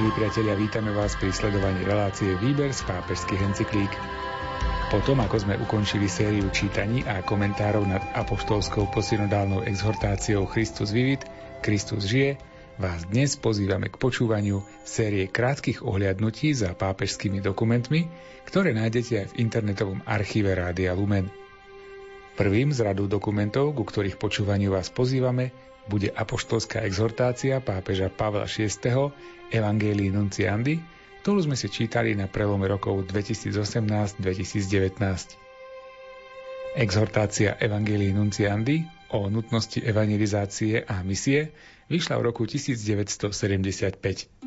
Milí priatelia, vítame vás pri sledovaní relácie Výber z pápežských encyklík. Potom, ako sme ukončili sériu čítaní a komentárov nad apoštolskou posynodálnou exhortáciou Christus vivit, Kristus žije, vás dnes pozývame k počúvaniu série krátkých ohliadnutí za pápežskými dokumentmi, ktoré nájdete aj v internetovom archíve Rádia Lumen. Prvým z radu dokumentov, ku ktorých počúvaniu vás pozývame, bude apoštolská exhortácia pápeža Pavla VI. Evangelii Nunciandi, ktorú sme si čítali na prelome rokov 2018-2019. Exhortácia Evangelii Nunciandi o nutnosti evangelizácie a misie vyšla v roku 1975.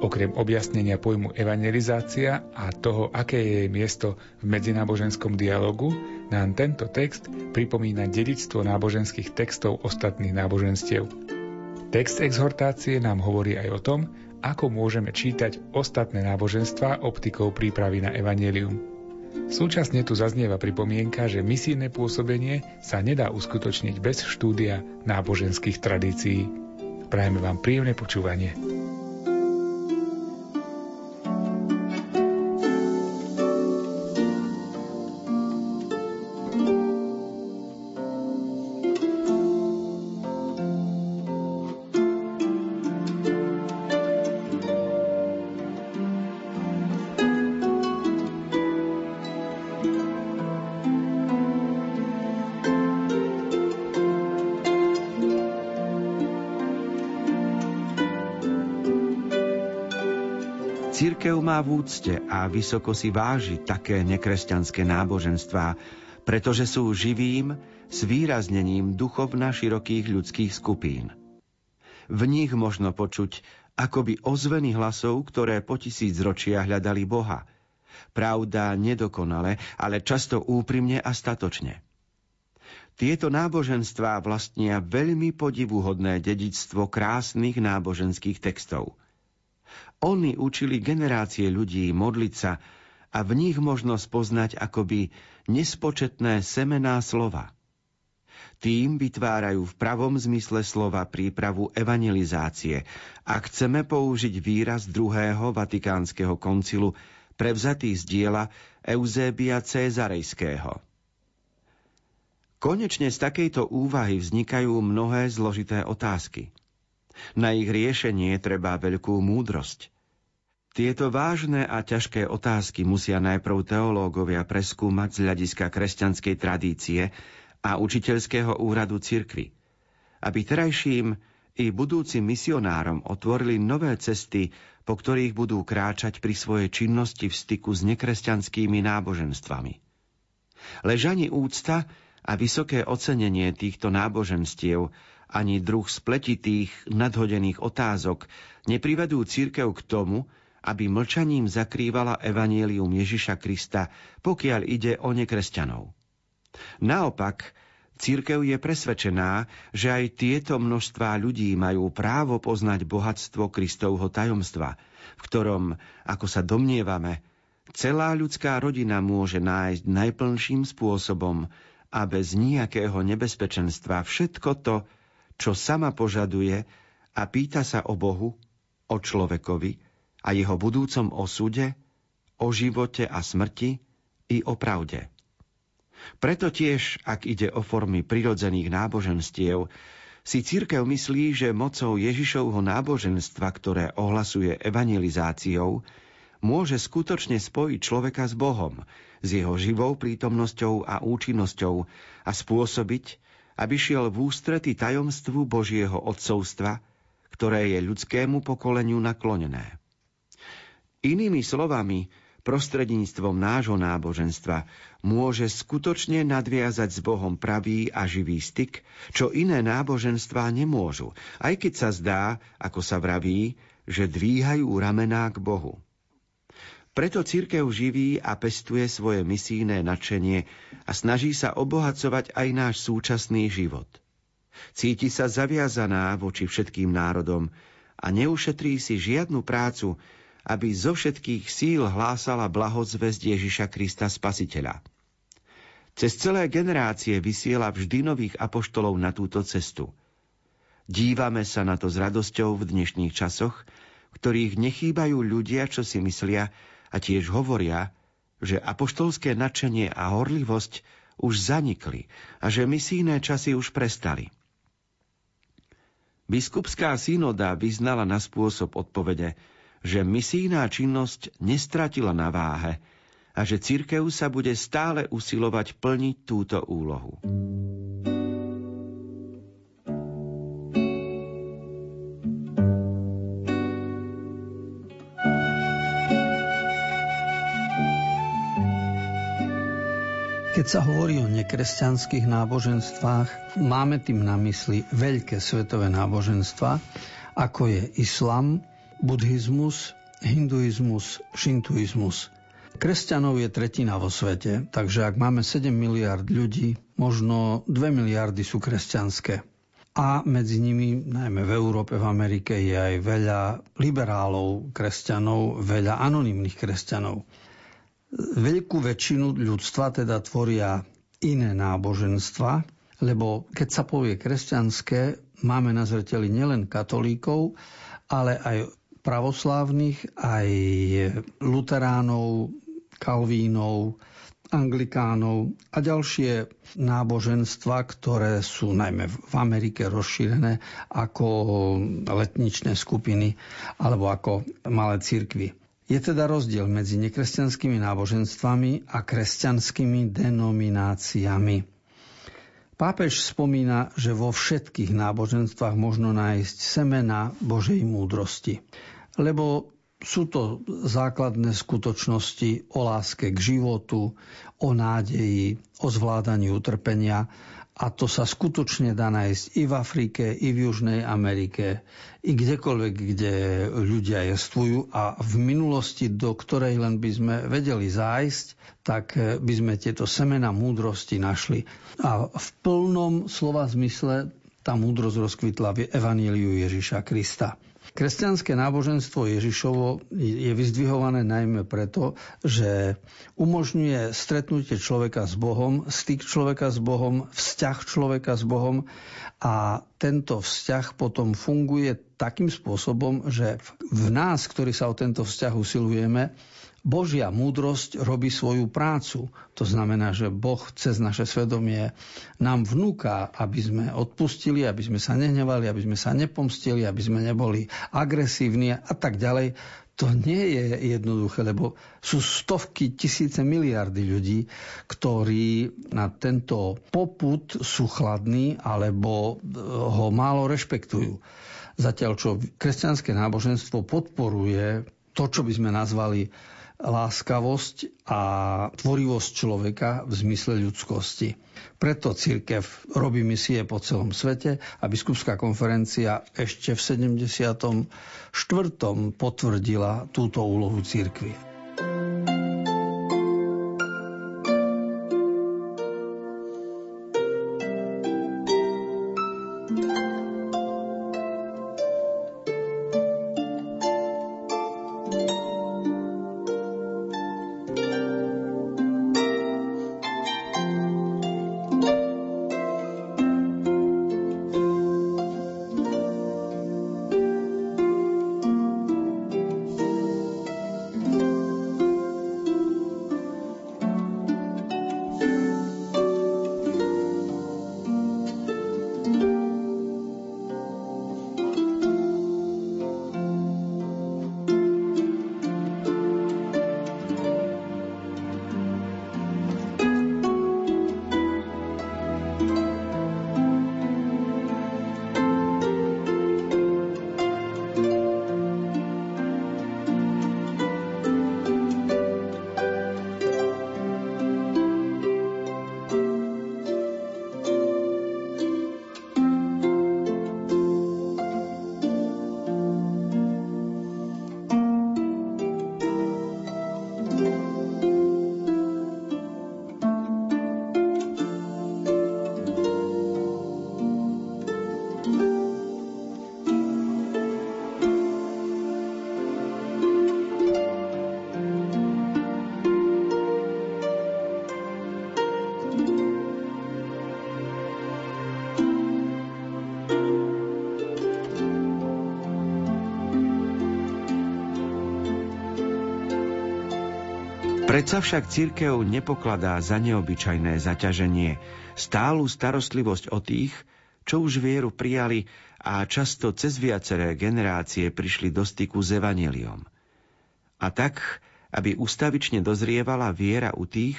Okrem objasnenia pojmu evangelizácia a toho, aké je jej miesto v medzináboženskom dialogu, nám tento text pripomína dedictvo náboženských textov ostatných náboženstiev. Text exhortácie nám hovorí aj o tom, ako môžeme čítať ostatné náboženstva optikou prípravy na evanelium. Súčasne tu zaznieva pripomienka, že misijné pôsobenie sa nedá uskutočniť bez štúdia náboženských tradícií. Prajeme vám príjemné počúvanie. Má v úcte a vysoko si váži také nekresťanské náboženstvá, pretože sú živým zvýraznením duchovna širokých ľudských skupín. V nich možno počuť akoby ozveny hlasov, ktoré po tisíc ročia hľadali Boha. Pravda nedokonale, ale často úprimne a statočne. Tieto náboženstvá vlastnia veľmi podivuhodné dedictvo krásnych náboženských textov – oni učili generácie ľudí modliť sa a v nich možno spoznať akoby nespočetné semená slova. Tým vytvárajú v pravom zmysle slova prípravu evangelizácie a chceme použiť výraz druhého vatikánskeho koncilu prevzatý z diela Eusébia Cezarejského. Konečne z takejto úvahy vznikajú mnohé zložité otázky – na ich riešenie treba veľkú múdrosť. Tieto vážne a ťažké otázky musia najprv teológovia preskúmať z hľadiska kresťanskej tradície a učiteľského úradu cirkvy, aby terajším i budúcim misionárom otvorili nové cesty, po ktorých budú kráčať pri svojej činnosti v styku s nekresťanskými náboženstvami. Ležani úcta a vysoké ocenenie týchto náboženstiev ani druh spletitých, nadhodených otázok neprivedú církev k tomu, aby mlčaním zakrývala evanielium Ježiša Krista, pokiaľ ide o nekresťanov. Naopak, církev je presvedčená, že aj tieto množstvá ľudí majú právo poznať bohatstvo Kristovho tajomstva, v ktorom, ako sa domnievame, celá ľudská rodina môže nájsť najplnším spôsobom a bez nejakého nebezpečenstva všetko to, čo sama požaduje a pýta sa o Bohu, o človekovi a jeho budúcom osude, o živote a smrti i o pravde. Preto tiež, ak ide o formy prirodzených náboženstiev, si církev myslí, že mocou Ježišovho náboženstva, ktoré ohlasuje evangelizáciou, môže skutočne spojiť človeka s Bohom, s jeho živou prítomnosťou a účinnosťou a spôsobiť, aby šiel v ústrety tajomstvu Božieho odcovstva, ktoré je ľudskému pokoleniu naklonené. Inými slovami, prostredníctvom nášho náboženstva môže skutočne nadviazať s Bohom pravý a živý styk, čo iné náboženstvá nemôžu, aj keď sa zdá, ako sa vraví, že dvíhajú ramená k Bohu. Preto církev živí a pestuje svoje misijné nadšenie a snaží sa obohacovať aj náš súčasný život. Cíti sa zaviazaná voči všetkým národom a neušetrí si žiadnu prácu, aby zo všetkých síl hlásala blahozvesť Ježiša Krista Spasiteľa. Cez celé generácie vysiela vždy nových apoštolov na túto cestu. Dívame sa na to s radosťou v dnešných časoch, ktorých nechýbajú ľudia, čo si myslia a tiež hovoria, že apoštolské nadšenie a horlivosť už zanikli a že misijné časy už prestali. Biskupská synoda vyznala na spôsob odpovede, že misijná činnosť nestratila na váhe a že cirkev sa bude stále usilovať plniť túto úlohu. Keď sa hovorí o nekresťanských náboženstvách, máme tým na mysli veľké svetové náboženstva, ako je islam, buddhizmus, hinduizmus, šintuizmus. Kresťanov je tretina vo svete, takže ak máme 7 miliard ľudí, možno 2 miliardy sú kresťanské. A medzi nimi, najmä v Európe, v Amerike, je aj veľa liberálov kresťanov, veľa anonimných kresťanov. Veľkú väčšinu ľudstva teda tvoria iné náboženstva, lebo keď sa povie kresťanské, máme na zreteli nielen katolíkov, ale aj pravoslávnych, aj luteránov, kalvínov, anglikánov a ďalšie náboženstva, ktoré sú najmä v Amerike rozšírené ako letničné skupiny alebo ako malé církvy. Je teda rozdiel medzi nekresťanskými náboženstvami a kresťanskými denomináciami. Pápež spomína, že vo všetkých náboženstvách možno nájsť semena Božej múdrosti, lebo sú to základné skutočnosti o láske k životu, o nádeji, o zvládaní utrpenia a to sa skutočne dá nájsť i v Afrike, i v Južnej Amerike, i kdekoľvek, kde ľudia jestvujú. A v minulosti, do ktorej len by sme vedeli zájsť, tak by sme tieto semena múdrosti našli. A v plnom slova zmysle tá múdrosť rozkvitla v Evaníliu Ježiša Krista. Kresťanské náboženstvo Ježišovo je vyzdvihované najmä preto, že umožňuje stretnutie človeka s Bohom, styk človeka s Bohom, vzťah človeka s Bohom a tento vzťah potom funguje takým spôsobom, že v nás, ktorí sa o tento vzťah usilujeme, Božia múdrosť robí svoju prácu. To znamená, že Boh cez naše svedomie nám vnúka, aby sme odpustili, aby sme sa nehnevali, aby sme sa nepomstili, aby sme neboli agresívni a tak ďalej. To nie je jednoduché, lebo sú stovky, tisíce miliardy ľudí, ktorí na tento poput sú chladní alebo ho málo rešpektujú. Zatiaľ, čo kresťanské náboženstvo podporuje to, čo by sme nazvali láskavosť a tvorivosť človeka v zmysle ľudskosti. Preto církev robí misie po celom svete a biskupská konferencia ešte v 74. potvrdila túto úlohu církvy. Predsa však církev nepokladá za neobyčajné zaťaženie stálu starostlivosť o tých, čo už vieru prijali a často cez viaceré generácie prišli do styku s evaneliom. A tak, aby ustavične dozrievala viera u tých,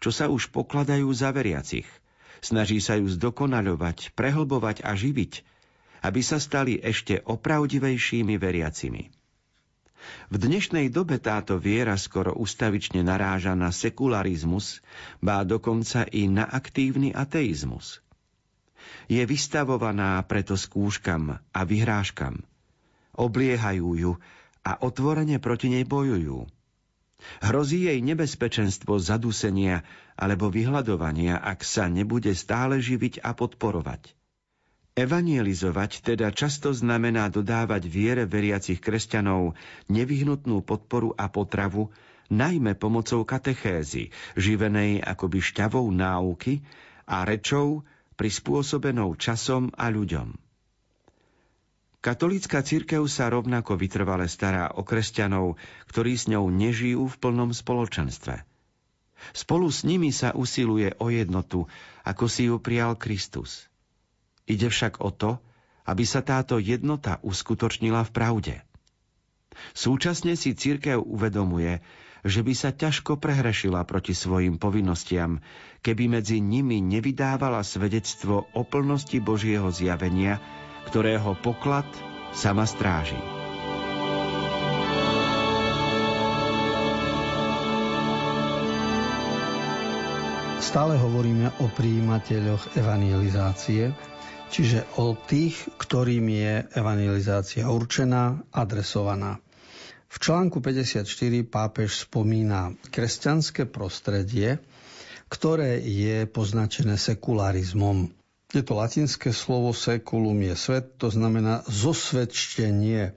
čo sa už pokladajú za veriacich. Snaží sa ju zdokonaľovať, prehlbovať a živiť, aby sa stali ešte opravdivejšími veriacimi. V dnešnej dobe táto viera skoro ustavične naráža na sekularizmus, bá dokonca i na aktívny ateizmus. Je vystavovaná preto skúškam a vyhrážkam. Obliehajú ju a otvorene proti nej bojujú. Hrozí jej nebezpečenstvo zadusenia alebo vyhľadovania, ak sa nebude stále živiť a podporovať. Evangelizovať teda často znamená dodávať viere veriacich kresťanov nevyhnutnú podporu a potravu, najmä pomocou katechézy, živenej akoby šťavou náuky a rečou prispôsobenou časom a ľuďom. Katolícka církev sa rovnako vytrvale stará o kresťanov, ktorí s ňou nežijú v plnom spoločenstve. Spolu s nimi sa usiluje o jednotu, ako si ju prijal Kristus – Ide však o to, aby sa táto jednota uskutočnila v pravde. Súčasne si církev uvedomuje, že by sa ťažko prehrešila proti svojim povinnostiam, keby medzi nimi nevydávala svedectvo o plnosti Božieho zjavenia, ktorého poklad sama stráži. Stále hovoríme o príjimateľoch evangelizácie, čiže o tých, ktorým je evangelizácia určená, adresovaná. V článku 54 pápež spomína kresťanské prostredie, ktoré je poznačené sekularizmom. Je to latinské slovo sekulum je svet, to znamená zosvedčenie.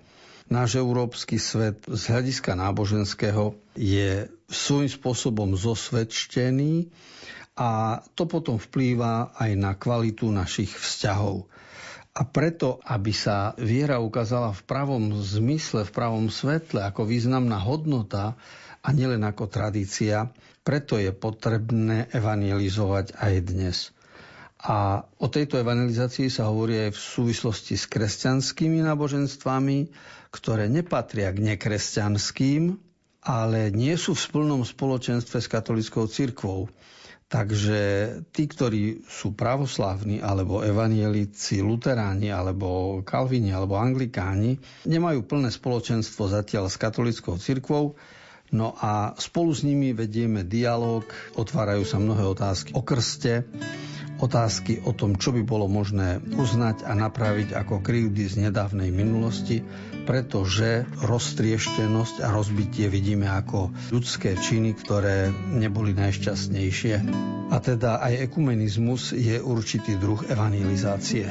Náš európsky svet z hľadiska náboženského je svojím spôsobom zosvedčený a to potom vplýva aj na kvalitu našich vzťahov. A preto, aby sa viera ukázala v pravom zmysle, v pravom svetle, ako významná hodnota a nielen ako tradícia, preto je potrebné evangelizovať aj dnes. A o tejto evangelizácii sa hovorí aj v súvislosti s kresťanskými náboženstvami, ktoré nepatria k nekresťanským, ale nie sú v splnom spoločenstve s katolickou cirkvou. Takže tí, ktorí sú pravoslávni, alebo evanielici, luteráni, alebo kalvini, alebo anglikáni, nemajú plné spoločenstvo zatiaľ s katolickou cirkvou, No a spolu s nimi vedieme dialog, otvárajú sa mnohé otázky o krste, otázky o tom, čo by bolo možné uznať a napraviť ako krivdy z nedávnej minulosti, pretože roztrieštenosť a rozbitie vidíme ako ľudské činy, ktoré neboli najšťastnejšie. A teda aj ekumenizmus je určitý druh evangelizácie.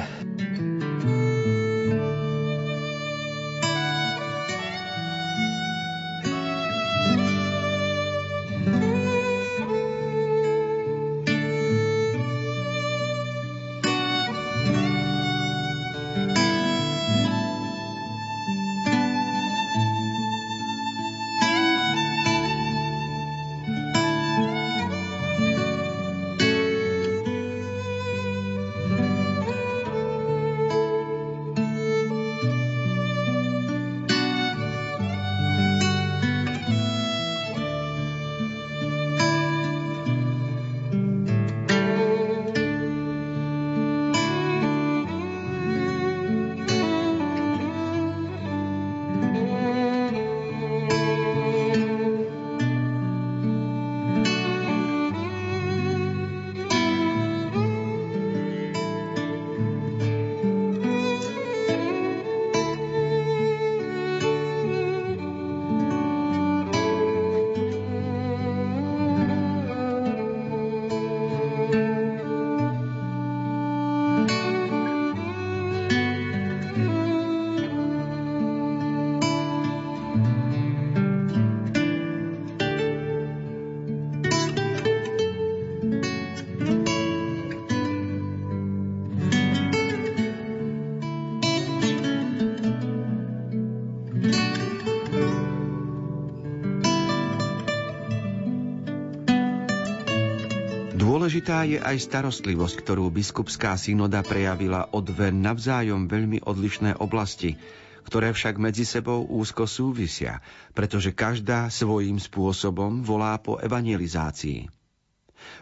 Dôležitá je aj starostlivosť, ktorú biskupská synoda prejavila o dve navzájom veľmi odlišné oblasti, ktoré však medzi sebou úzko súvisia, pretože každá svojím spôsobom volá po evangelizácii.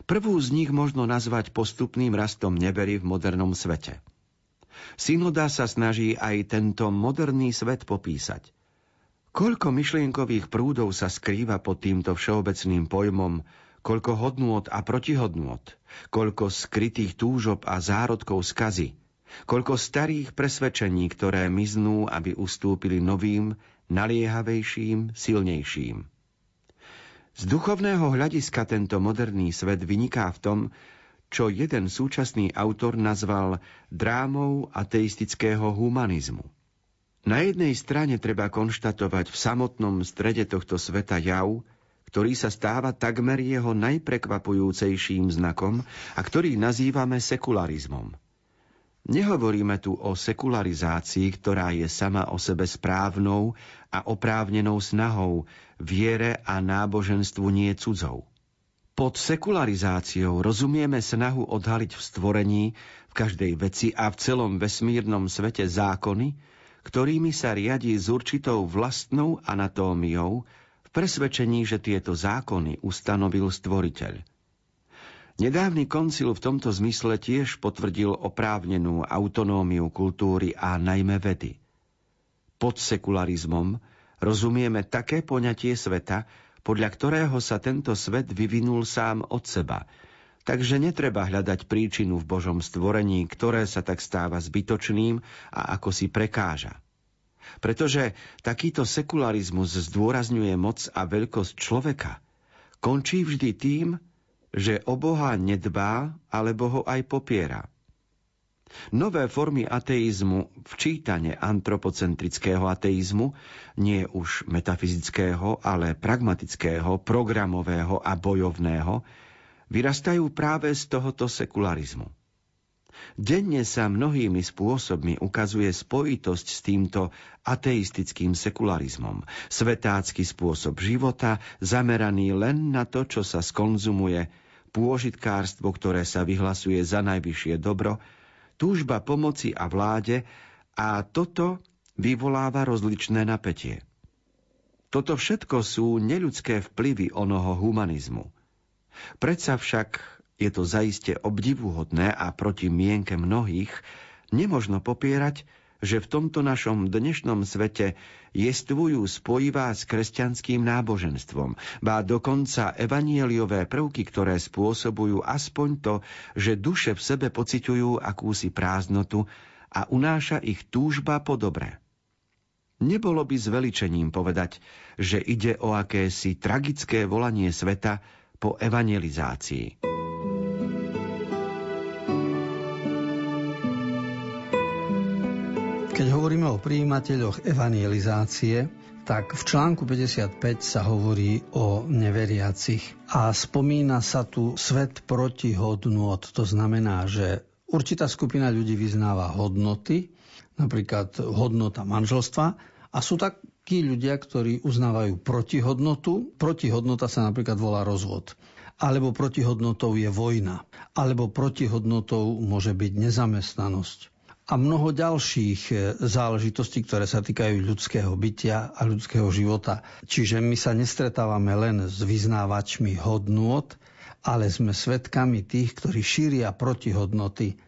Prvú z nich možno nazvať postupným rastom nevery v modernom svete. Synoda sa snaží aj tento moderný svet popísať. Koľko myšlienkových prúdov sa skrýva pod týmto všeobecným pojmom, koľko hodnôt a protihodnôt, koľko skrytých túžob a zárodkov skazy, koľko starých presvedčení, ktoré miznú, aby ustúpili novým, naliehavejším, silnejším. Z duchovného hľadiska tento moderný svet vyniká v tom, čo jeden súčasný autor nazval drámou ateistického humanizmu. Na jednej strane treba konštatovať v samotnom strede tohto sveta jav, ktorý sa stáva takmer jeho najprekvapujúcejším znakom a ktorý nazývame sekularizmom. Nehovoríme tu o sekularizácii, ktorá je sama o sebe správnou a oprávnenou snahou, viere a náboženstvu nie cudzou. Pod sekularizáciou rozumieme snahu odhaliť v stvorení, v každej veci a v celom vesmírnom svete zákony, ktorými sa riadi s určitou vlastnou anatómiou, v presvedčení, že tieto zákony ustanovil stvoriteľ. Nedávny koncil v tomto zmysle tiež potvrdil oprávnenú autonómiu kultúry a najmä vedy. Pod sekularizmom rozumieme také poňatie sveta, podľa ktorého sa tento svet vyvinul sám od seba, takže netreba hľadať príčinu v Božom stvorení, ktoré sa tak stáva zbytočným a ako si prekáža. Pretože takýto sekularizmus zdôrazňuje moc a veľkosť človeka, končí vždy tým, že o Boha nedbá alebo ho aj popiera. Nové formy ateizmu, včítane antropocentrického ateizmu, nie už metafyzického, ale pragmatického, programového a bojovného, vyrastajú práve z tohoto sekularizmu. Denne sa mnohými spôsobmi ukazuje spojitosť s týmto ateistickým sekularizmom. Svetácky spôsob života, zameraný len na to, čo sa skonzumuje, pôžitkárstvo, ktoré sa vyhlasuje za najvyššie dobro, túžba pomoci a vláde a toto vyvoláva rozličné napätie. Toto všetko sú neľudské vplyvy onoho humanizmu. Predsa však je to zaiste obdivuhodné a proti mienke mnohých nemožno popierať, že v tomto našom dnešnom svete jestvujú spojivá s kresťanským náboženstvom, bá dokonca evanieliové prvky, ktoré spôsobujú aspoň to, že duše v sebe pociťujú akúsi prázdnotu a unáša ich túžba po dobre. Nebolo by zveličením povedať, že ide o akési tragické volanie sveta po evangelizácii. Keď hovoríme o príjimateľoch evangelizácie, tak v článku 55 sa hovorí o neveriacich a spomína sa tu svet proti hodnot. To znamená, že určitá skupina ľudí vyznáva hodnoty, napríklad hodnota manželstva a sú takí ľudia, ktorí uznávajú protihodnotu. Protihodnota sa napríklad volá rozvod alebo protihodnotou je vojna, alebo protihodnotou môže byť nezamestnanosť a mnoho ďalších e, záležitostí, ktoré sa týkajú ľudského bytia a ľudského života. Čiže my sa nestretávame len s vyznávačmi hodnôt, ale sme svedkami tých, ktorí šíria protihodnoty.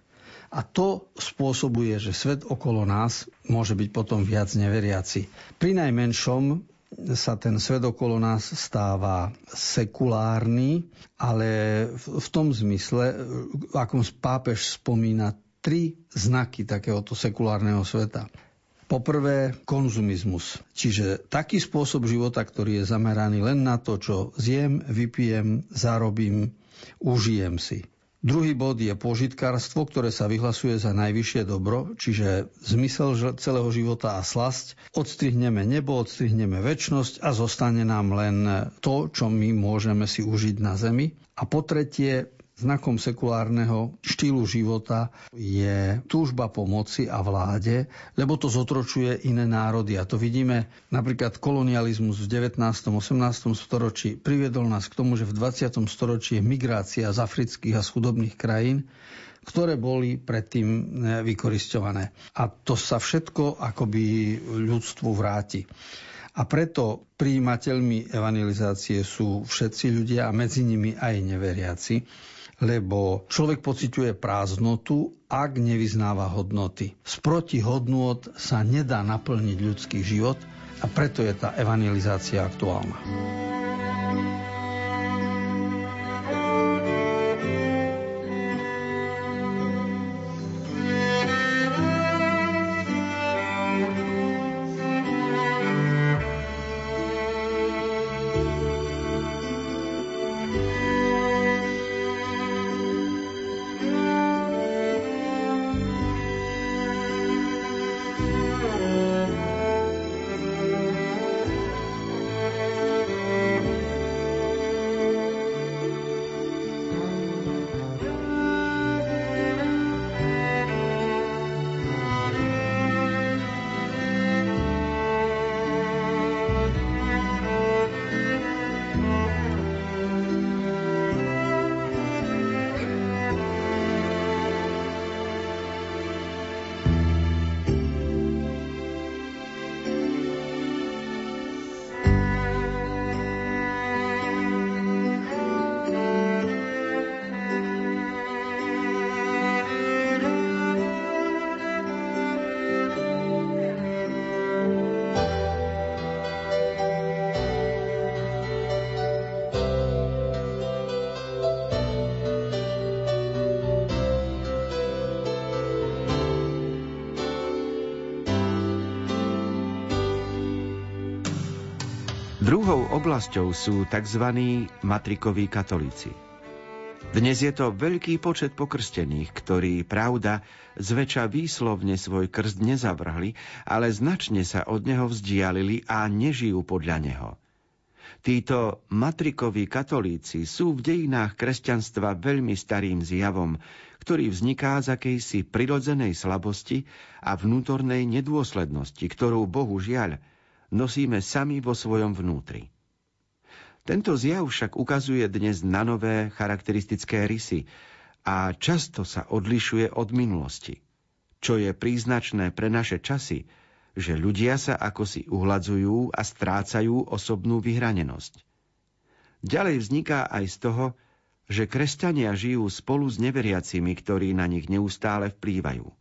A to spôsobuje, že svet okolo nás môže byť potom viac neveriaci. Pri najmenšom sa ten svet okolo nás stáva sekulárny, ale v tom zmysle, akom pápež spomína tri znaky takéhoto sekulárneho sveta. Poprvé konzumizmus, čiže taký spôsob života, ktorý je zameraný len na to, čo zjem, vypijem, zarobím, užijem si. Druhý bod je požitkárstvo, ktoré sa vyhlasuje za najvyššie dobro, čiže zmysel celého života a slasť. Odstrihneme nebo, odstrihneme väčnosť a zostane nám len to, čo my môžeme si užiť na zemi. A po tretie Znakom sekulárneho štýlu života je túžba pomoci a vláde, lebo to zotročuje iné národy. A to vidíme napríklad kolonializmus v 19. 18. storočí priviedol nás k tomu, že v 20. storočí je migrácia z afrických a z chudobných krajín, ktoré boli predtým vykoristované. A to sa všetko akoby ľudstvu vráti. A preto príjimateľmi evangelizácie sú všetci ľudia a medzi nimi aj neveriaci lebo človek pociťuje prázdnotu, ak nevyznáva hodnoty. Sproti hodnot sa nedá naplniť ľudský život a preto je tá evangelizácia aktuálna. Druhou oblasťou sú tzv. matrikoví katolíci. Dnes je to veľký počet pokrstených, ktorí, pravda, zväčša výslovne svoj krst nezavrhli, ale značne sa od neho vzdialili a nežijú podľa neho. Títo matrikoví katolíci sú v dejinách kresťanstva veľmi starým zjavom, ktorý vzniká z akejsi prirodzenej slabosti a vnútornej nedôslednosti, ktorú bohužiaľ nosíme sami vo svojom vnútri. Tento zjav však ukazuje dnes na nové charakteristické rysy a často sa odlišuje od minulosti, čo je príznačné pre naše časy, že ľudia sa ako si uhladzujú a strácajú osobnú vyhranenosť. Ďalej vzniká aj z toho, že kresťania žijú spolu s neveriacimi, ktorí na nich neustále vplývajú.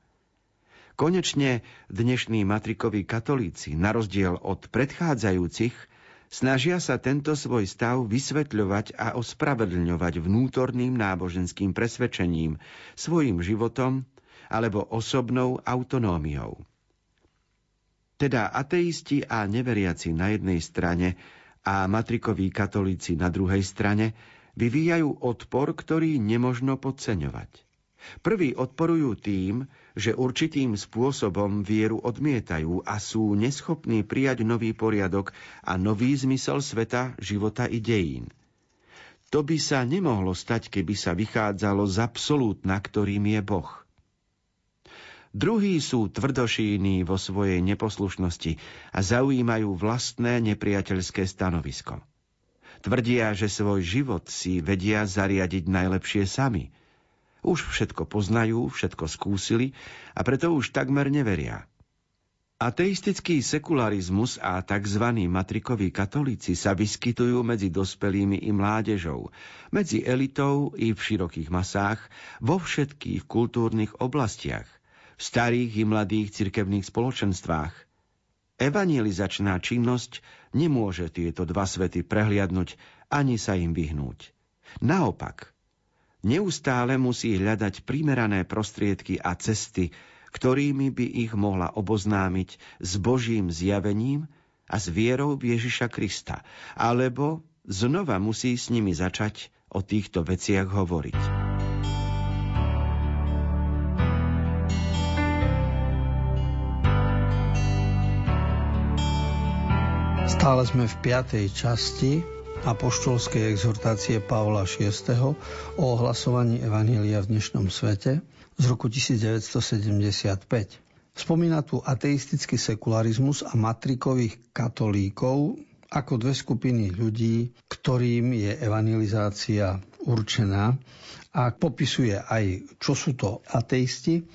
Konečne dnešní matrikoví katolíci, na rozdiel od predchádzajúcich, snažia sa tento svoj stav vysvetľovať a ospravedlňovať vnútorným náboženským presvedčením, svojim životom alebo osobnou autonómiou. Teda ateisti a neveriaci na jednej strane a matrikoví katolíci na druhej strane vyvíjajú odpor, ktorý nemožno podceňovať. Prví odporujú tým, že určitým spôsobom vieru odmietajú a sú neschopní prijať nový poriadok a nový zmysel sveta, života i dejín. To by sa nemohlo stať, keby sa vychádzalo z absolútna, ktorým je Boh. Druhí sú tvrdošíní vo svojej neposlušnosti a zaujímajú vlastné nepriateľské stanovisko. Tvrdia, že svoj život si vedia zariadiť najlepšie sami – už všetko poznajú, všetko skúsili a preto už takmer neveria. Ateistický sekularizmus a tzv. matrikoví katolíci sa vyskytujú medzi dospelými i mládežou, medzi elitou i v širokých masách, vo všetkých kultúrnych oblastiach, v starých i mladých cirkevných spoločenstvách. Evangelizačná činnosť nemôže tieto dva svety prehliadnúť ani sa im vyhnúť. Naopak, neustále musí hľadať primerané prostriedky a cesty, ktorými by ich mohla oboznámiť s Božím zjavením a s vierou Ježiša Krista, alebo znova musí s nimi začať o týchto veciach hovoriť. Stále sme v piatej časti apoštolskej exhortácie Pavla VI. o ohlasovaní Evanília v dnešnom svete z roku 1975. Spomína tu ateistický sekularizmus a matrikových katolíkov ako dve skupiny ľudí, ktorým je evangelizácia určená a popisuje aj, čo sú to ateisti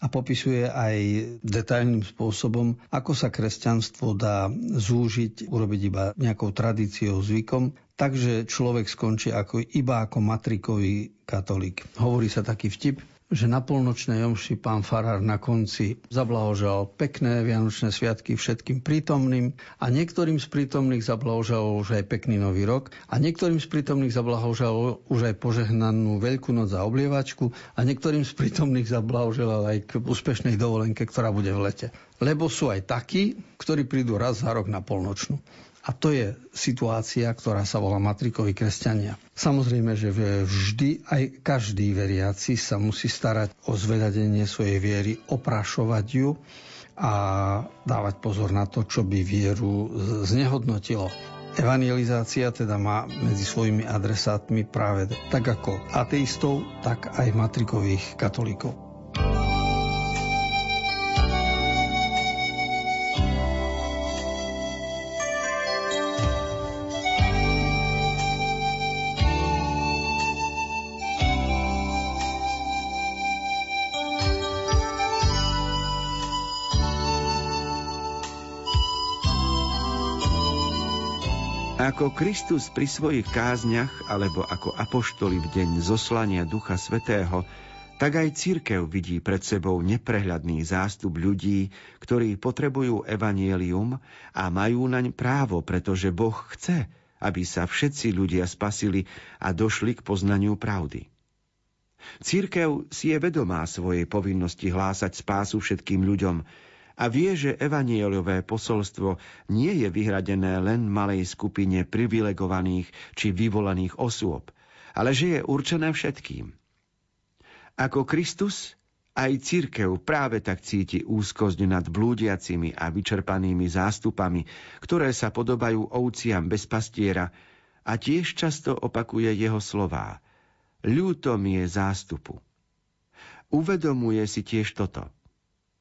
a popisuje aj detailným spôsobom, ako sa kresťanstvo dá zúžiť, urobiť iba nejakou tradíciou, zvykom, takže človek skončí ako, iba ako matrikový katolík. Hovorí sa taký vtip, že na polnočnej omši pán Farár na konci zablahožal pekné Vianočné sviatky všetkým prítomným a niektorým z prítomných zablahožal už aj pekný nový rok a niektorým z prítomných zablahožal už aj požehnanú Veľkú noc za oblievačku a niektorým z prítomných zablahožal aj k úspešnej dovolenke, ktorá bude v lete. Lebo sú aj takí, ktorí prídu raz za rok na polnočnú. A to je situácia, ktorá sa volá matrikoví kresťania. Samozrejme, že vždy aj každý veriaci sa musí starať o zvedadenie svojej viery, oprašovať ju a dávať pozor na to, čo by vieru znehodnotilo. Evangelizácia teda má medzi svojimi adresátmi práve tak ako ateistov, tak aj matrikových katolíkov. Ako Kristus pri svojich kázniach alebo ako apoštoli v deň zoslania Ducha Svetého, tak aj církev vidí pred sebou neprehľadný zástup ľudí, ktorí potrebujú evanielium a majú naň právo, pretože Boh chce, aby sa všetci ľudia spasili a došli k poznaniu pravdy. Církev si je vedomá svojej povinnosti hlásať spásu všetkým ľuďom, a vie, že evanieliové posolstvo nie je vyhradené len malej skupine privilegovaných či vyvolaných osôb, ale že je určené všetkým. Ako Kristus, aj církev práve tak cíti úzkosť nad blúdiacimi a vyčerpanými zástupami, ktoré sa podobajú ovciam bez pastiera a tiež často opakuje jeho slová. Ľúto mi je zástupu. Uvedomuje si tiež toto –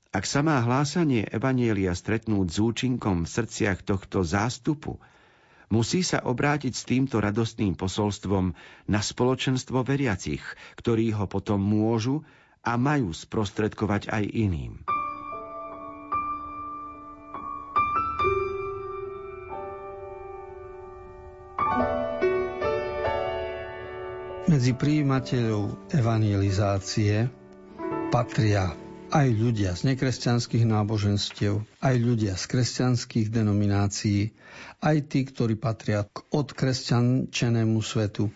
ak sa má hlásanie Evanielia stretnúť s účinkom v srdciach tohto zástupu, musí sa obrátiť s týmto radostným posolstvom na spoločenstvo veriacich, ktorí ho potom môžu a majú sprostredkovať aj iným. Medzi príjimateľov evangelizácie patria aj ľudia z nekresťanských náboženstiev, aj ľudia z kresťanských denominácií, aj tí, ktorí patria k odkresťančenému svetu,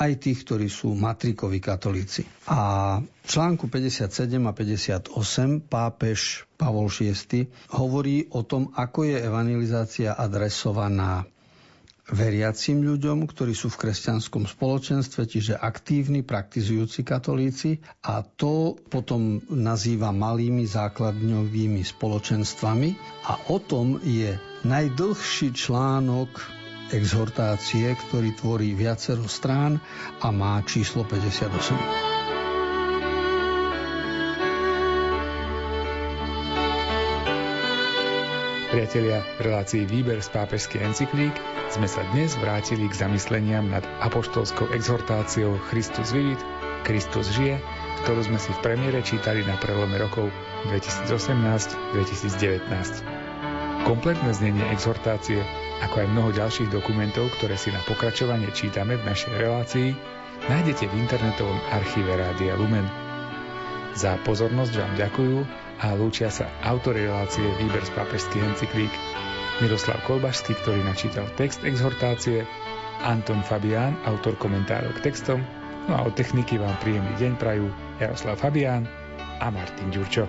aj tí, ktorí sú matrikoví katolíci. A v článku 57 a 58 pápež Pavol VI hovorí o tom, ako je evangelizácia adresovaná veriacim ľuďom, ktorí sú v kresťanskom spoločenstve, čiže aktívni, praktizujúci katolíci a to potom nazýva malými základňovými spoločenstvami a o tom je najdlhší článok exhortácie, ktorý tvorí viacero strán a má číslo 58. Priatelia, v relácii Výber z pápežských encyklík sme sa dnes vrátili k zamysleniam nad apoštolskou exhortáciou Christus vivit, Kristus žije, ktorú sme si v premiére čítali na prelome rokov 2018-2019. Kompletné znenie exhortácie, ako aj mnoho ďalších dokumentov, ktoré si na pokračovanie čítame v našej relácii, nájdete v internetovom archíve Rádia Lumen. Za pozornosť vám ďakujú a lúčia sa autory relácie Výber z pápežských encyklík Miroslav Kolbašský, ktorý načítal text exhortácie, Anton Fabián, autor komentárov k textom, no a od techniky vám príjemný deň prajú Jaroslav Fabián a Martin Ďurčo.